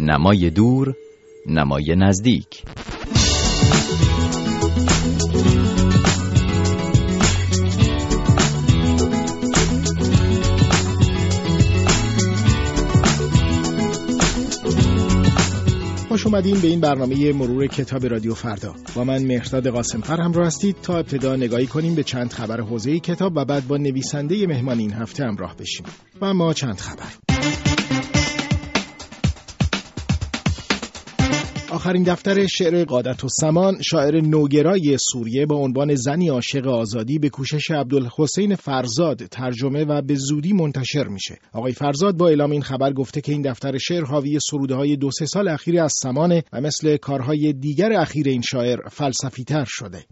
نمای دور نمای نزدیک. خوش اومدین به این برنامه مرور کتاب رادیو فردا. با من مهرداد قاسم فر همراه هستید تا ابتدا نگاهی کنیم به چند خبر حوزه کتاب و بعد با نویسنده مهمان این هفته همراه بشیم. و ما چند خبر. آخرین دفتر شعر قادت و سمان شاعر نوگرای سوریه با عنوان زنی عاشق آزادی به کوشش عبدالحسین فرزاد ترجمه و به زودی منتشر میشه. آقای فرزاد با اعلام این خبر گفته که این دفتر شعر حاوی سروده های دو سه سال اخیر از سمانه و مثل کارهای دیگر اخیر این شاعر فلسفی تر شده.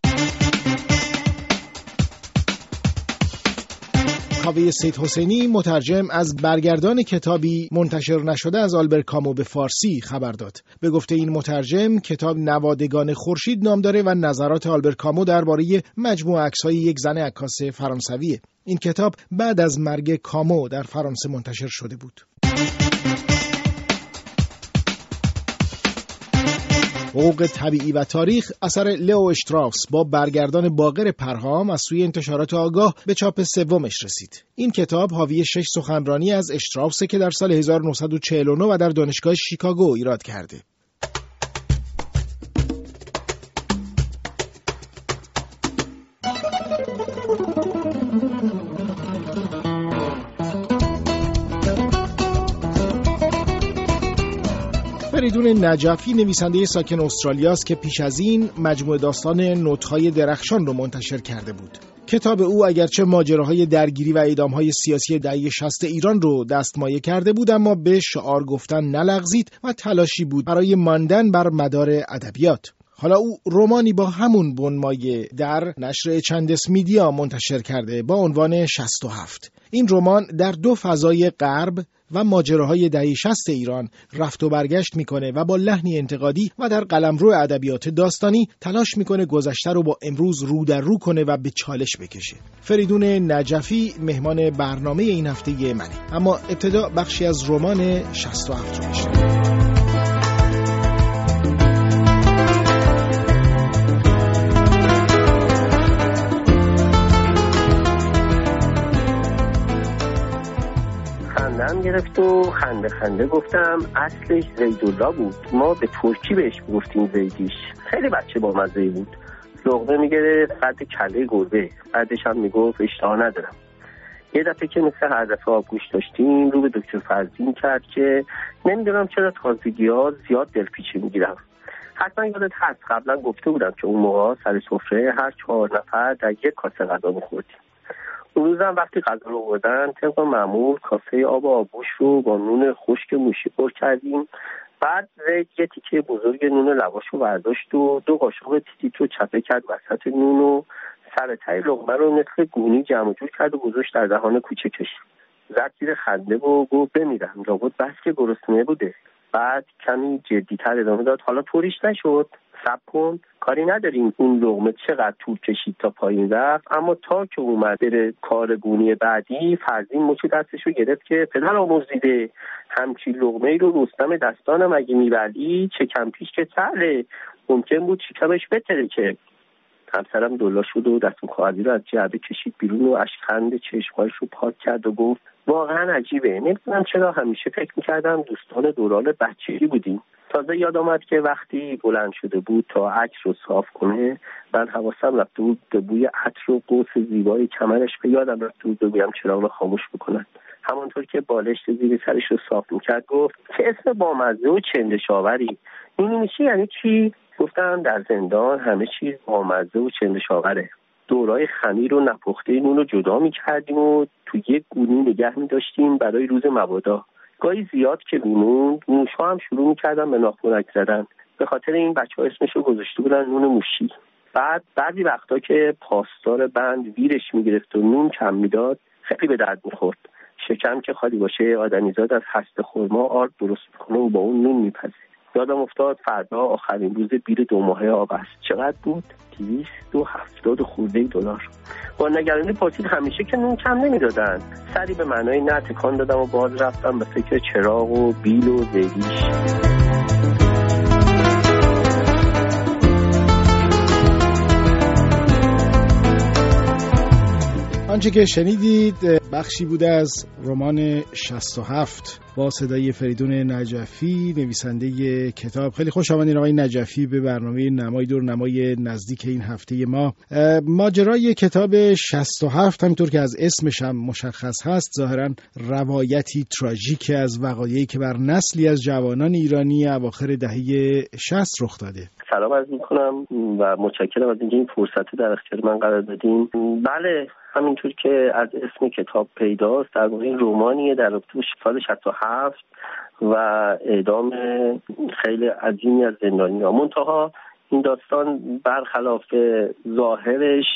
کاوه سید حسینی مترجم از برگردان کتابی منتشر نشده از آلبر کامو به فارسی خبر داد. به گفته این مترجم کتاب نوادگان خورشید نام داره و نظرات آلبر کامو درباره مجموع عکس‌های یک زن عکاس فرانسویه. این کتاب بعد از مرگ کامو در فرانسه منتشر شده بود. حقوق طبیعی و تاریخ اثر لئو اشتراوس با برگردان باقر پرهام از سوی انتشارات آگاه به چاپ سومش رسید. این کتاب حاوی شش سخنرانی از اشتراوس که در سال 1949 و در دانشگاه شیکاگو ایراد کرده. فریدون نجفی نویسنده ساکن استرالیاست که پیش از این مجموعه داستان نوتهای درخشان رو منتشر کرده بود. کتاب او اگرچه ماجراهای درگیری و اعدامهای سیاسی دهه 60 ایران رو دستمایه کرده بود اما به شعار گفتن نلغزید و تلاشی بود برای ماندن بر مدار ادبیات. حالا او رومانی با همون بنمایه در نشر چندس میدیا منتشر کرده با عنوان 67 این رمان در دو فضای غرب و ماجراهای دهه 60 ایران رفت و برگشت می‌کنه و با لحنی انتقادی و در قلمرو ادبیات داستانی تلاش می‌کنه گذشته رو با امروز رو در رو کنه و به چالش بکشه. فریدون نجفی مهمان برنامه این هفته منه. اما ابتدا بخشی از رمان 67 رو بشنویم. گرفت و خنده خنده گفتم اصلش زیدالله بود. ما به ترکی بهش گفتیم زیدیش. خیلی بچه با مزه بود. لغمه می‌گرفت قد کله گربه. بعدش هم می‌گفت اشتها ندارم. یه دفعه که مثل هر دفعه آبگوش داشتیم رو به دکتر فرزین کرد که نمی‌دونم چرا تازگی ها زیاد دلپیچه می‌گیرم. حتما یادت هست قبلا گفته بودم که اون موقع سر سفره هر چهار نفر در یک کاسه غذا میخوردیم. روزم وقتی غذا رو بردن طبق معمول کاسه آب آبوش رو با نون خشک موشی پر کردیم. بعد یه تیکه بزرگ نون لواش رو برداشت و دو قاشق تیتیت رو چپه کرد وسط نون و سر تای لغمه رو مثل گونی جمع جور کرد و گذاشت در دهان کوچکش زد زیر خنده و گفت بمیرم لابد بس که گرسنه بوده. بعد کمی جدیتر ادامه داد. حالا طوریش نشد. سب کن. کاری نداریم اون لغمه چقدر طول کشید تا پایین رفت. اما تا که اومد بره کار گونی بعدی فرزین مچ دستش رو گرفت که پدر آموزیده. همچین لغمه رو رستم دستانم اگه چه کم پیش که سهله. ممکن بود شکمش بتره که همسرم دلا شد و دست خواهدی رو از جعبه کشید بیرون و اشکند چشمهایش رو پاک کرد و گفت واقعا عجیبه. نمی‌دونم چرا همیشه فکر می‌کردم دوستان دوران بچگی بودیم. تازه یاد آمد که وقتی بلند شده بود تا عکس رو صاف کنه من حواسم رفته بود به بوی عطر و قوس زیبای کمرش به یادم رفته بود بگویم چراغ رو خاموش بکنن. همانطور که بالشت زیر سرش رو صاف می‌کرد گفت چه اسم بامزه و چندشاوری؟ این میشه یعنی چی؟ گفتم در زندان همه چیز بامزه و چندشاوره. دورای خمیر و نپخته نون رو جدا می‌کردیم و تو یک گونی نگه میداشتیم برای روز مبادا. گاهی زیاد که میموند موشها هم شروع می‌کردن به ناخونک زدن. به خاطر این بچه ها اسمش رو گذاشته بودن نون موشی. بعد بعضی وقتا که پاسدار بند ویرش می‌گرفت و نون کم می‌داد خیلی به درد می‌خورد. شکم که خالی باشه آدمیزاد از هست خورما آرد درست می‌کنه و با اون نون میپزه. یادم افتاد فردا آخرین روز بیر دو ماهه آب است. چقدر بود؟ دویست و هفتاد خورده دلار. با نگرانی پرسید همیشه که نون کم نمی‌دادن. سری به معنای نه دادم و باز رفتم به فکر چراغ و بیل و زیدیش آنچه که شنیدید بخشی بوده از رمان 67 با صدای فریدون نجفی نویسنده کتاب. خیلی خوش آمدین آقای نجفی به برنامه نمای دور نمای نزدیک این هفته ما. ماجرای کتاب 67 همینطور که از اسمش هم مشخص هست ظاهرا روایتی تراژیک از وقایعی که بر نسلی از جوانان ایرانی اواخر دهه 60 رخ داده. سلام عرض می‌کنم و متشکرم از اینکه این فرصت در اختیار من قرار دادیم بله همینطور که از اسم کتاب پیداست در واقع رومانیه در رابطه سال 67 و اعدام خیلی عظیمی از زندانی ها. منتها این داستان برخلاف ظاهرش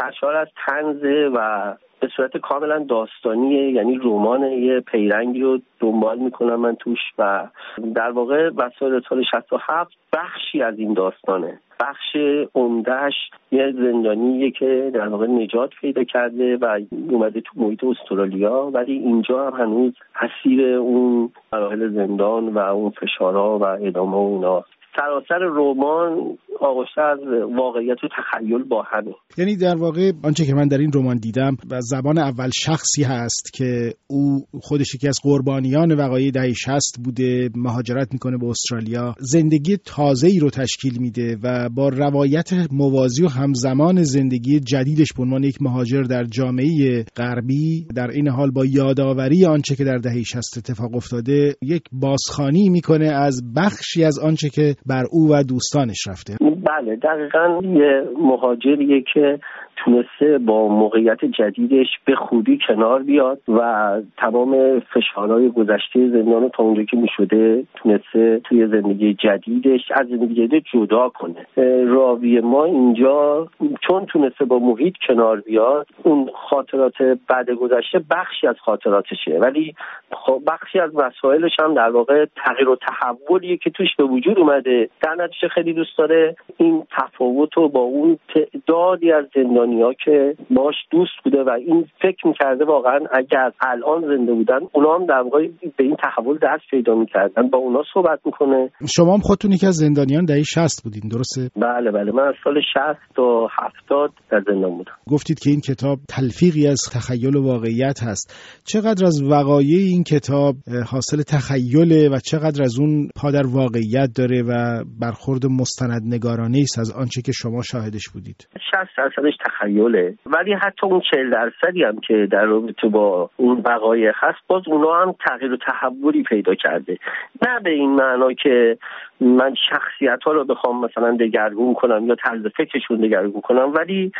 سرشار از تنزه و به صورت کاملا داستانیه یعنی رمان یه پیرنگی رو دنبال می‌کنم من توش و در واقع وسایل سال 67 بخشی از این داستانه. بخش عمدهش یه زندانیه که در واقع نجات پیدا کرده و اومده تو محیط استرالیا ولی اینجا هم هنوز اسیر اون مراحل زندان و اون فشارها و ادامه اونا سراسر رمان آغشته از واقعیت و تخیل با همه. یعنی در واقع آنچه که من در این رمان دیدم و زبان اول شخصی هست که او خودش یکی از قربانیان وقایع دهه 60 بوده مهاجرت می‌کنه به استرالیا. زندگی تازه ای رو تشکیل میده و با روایت موازی و همزمان زندگی جدیدش به عنوان یک مهاجر در جامعه غربی در این حال با یادآوری آنچه که در دهه 60 اتفاق افتاده یک بازخانی می‌کنه از بخشی از آنچه که بر او و دوستانش رفته. بله دقیقا یه مهاجریه که تونسته با موقعیت جدیدش به خوبی کنار بیاد و تمام فشارهای گذشته زندان تا اونجا که می‌شده تونسته توی زندگی جدیدش از زندگی جدید جدا کنه. راوی ما اینجا چون تونسته با محیط کنار بیاد اون خاطرات بعد گذشته بخشی از خاطراتشه. ولی خب بخشی از مسائلش هم در واقع تغییر و تحولیه که توش به وجود اومده. در نتیجه خیلی دوست داره این تفاوت رو با اون تعدادی از زندانیا که باش دوست بوده و این فکر می‌کرده واقعا اگر الان زنده بودن اونا هم در واقع به این تحول دست پیدا می‌کردن. با اونا صحبت می‌کنه. شما هم خودتون یکی از زندانیان دهه 60 بودین درسته؟ بله بله. من از سال 60 تا 70 در زندان بودم. گفتید که این کتاب تلفیقی از تخیل و واقعیت هست. چقدر از وقایع این کتاب حاصل تخیله و چقدر از اون پادر واقعیت داره و برخورد مستند نگارانه است از آنچه که شما شاهدش بودید؟ 60 درصدش تخیله. ولی حتی اون 40 درصدی هم که در رابطه با اون وقایع هست باز اونا هم تغییر و تحولی پیدا کرده. نه به این معنا که من شخصیت ها رو بخوام مثلا دگرگون کنم یا طرز فکرشون دگرگون کنم ولی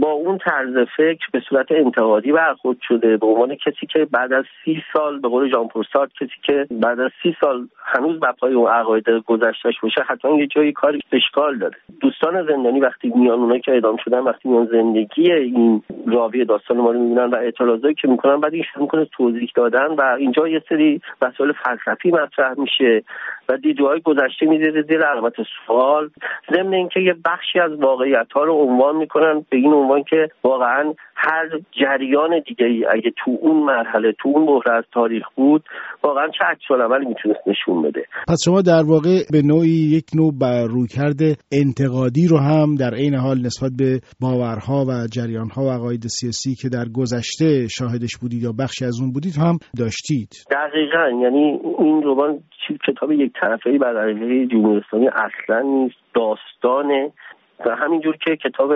با اون طرز فکر به صورت انتقادی برخورد شده. به عنوان کسی که بعد از سی سال به قول ژان پورسارت کسی که بعد از سی سال هنوز بپای اون عقاید گذشتهش باشه حتما یه جایی کاری اشکال داره. دوستان زندانی وقتی میان اونایی که اعدام شدن وقتی میان زندگی این راوی داستان ما رو می‌بینن و اعتراضایی که می‌کنن بعد این شروع می‌کنه توضیح دادن و اینجا یه سری مسائل فلسفی مطرح میشه. و دیدگاههای گذشته می‌ذاره زیر علامت سوال. ضمن اینکه یه بخشی از واقعیت ها رو عنوان می‌کنن به این عنوان که واقعا هر جریان دیگه ای اگه تو اون مرحله تو اون بحران از تاریخ بود واقعا چه عکس عملی می‌تونست نشون بده. پس شما در واقع به نوعی یک نوع بر کرده انتقادی رو هم در عین حال نسبت به باورها و جریانها و عقاید سیاسی که در گذشته شاهدش بودید یا بخشی از اون بودید هم داشتید. دقیقا. یعنی این رمان کتاب یک طرفه ای بر علیه جمهوری اسلامی اصلا نیست داستانه و همینجور که کتاب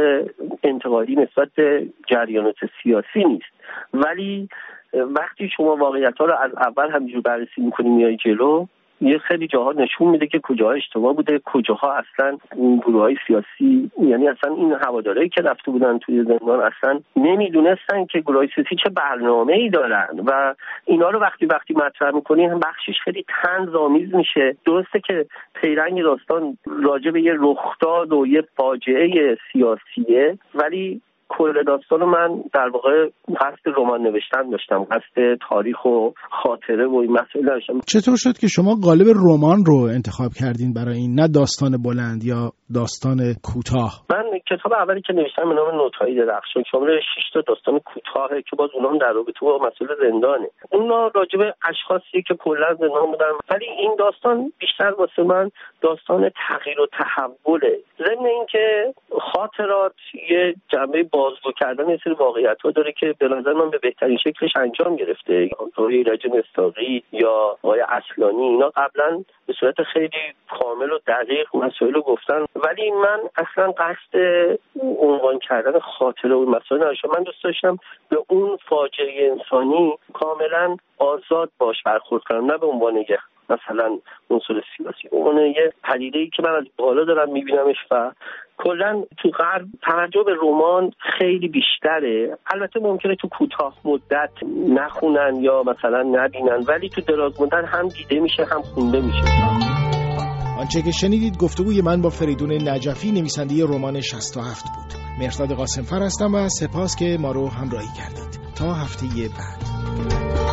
انتقادی نسبت به جریانات سیاسی نیست. ولی وقتی شما واقعیت ها رو از اول همینجور بررسی می‌کنی میای جلو یه خیلی جاها نشون میده که کجاها اشتباه بوده کجاها اصلا گروه های سیاسی یعنی اصلا این هوادارایی که رفته بودن توی زندان اصلا نمی‌دونستن که گروه های سیاسی چه برنامه ای دارن و اینا رو وقتی وقتی مطرح می‌کنی بخشش خیلی تنز آمیز میشه. درسته که پیرنگ داستان راجع به یه رخداد و یه فاجعه سیاسیه ولی کل داستان من در واقع قصد رمان نوشتن داشتم. قصد تاریخ و خاطره و این مسئله داشتم. چطور شد که شما قالب رمان رو انتخاب کردین برای این؟ نه داستان بلند یا داستان کوتاه. من کتاب اولی که نوشتم به نام نوت‌های درخشان شامل 6 تا داستان کوتاهه که باز اونها در رابطه با مسئله زندانه. اونا راجع به اشخاصی که کلا زندان بودن. ولی این داستان بیشتر واسه من داستان تغییر و تحوله. ضمن اینکه خاطرات یه جنبه بازگو کردن یه سری واقعیت ها داره که به نظر من به بهترین شکلش انجام گرفته. آقای ایرج مستاقی یا آقای اصلانی اینا قبلا به صورت خیلی کامل و دقیق مسائل رو گفتن. ولی من اصلا قصد عنوان کردن خاطره و مسائل نداشتم. من دوست داشتم به اون فاجعه انسانی کاملا آزاد باش برخورد کنم نه به عنوان یه مثلا عنصر سیاسی. اون یه پدیده ای که من از بالا دارم میبینمش و کلا تو غرب توجه به رمان خیلی بیشتره. البته ممکنه تو کوتاه مدت نخونن یا مثلا نبینن ولی تو دراز مدت هم دیده میشه هم خونده میشه. آنچه که شنیدید گفتگوی من با فریدون نجفی نویسنده رمان 67 بود. مرتاد قاسمفر هستم و سپاس که ما رو همراهی کردید. تا هفته بعد.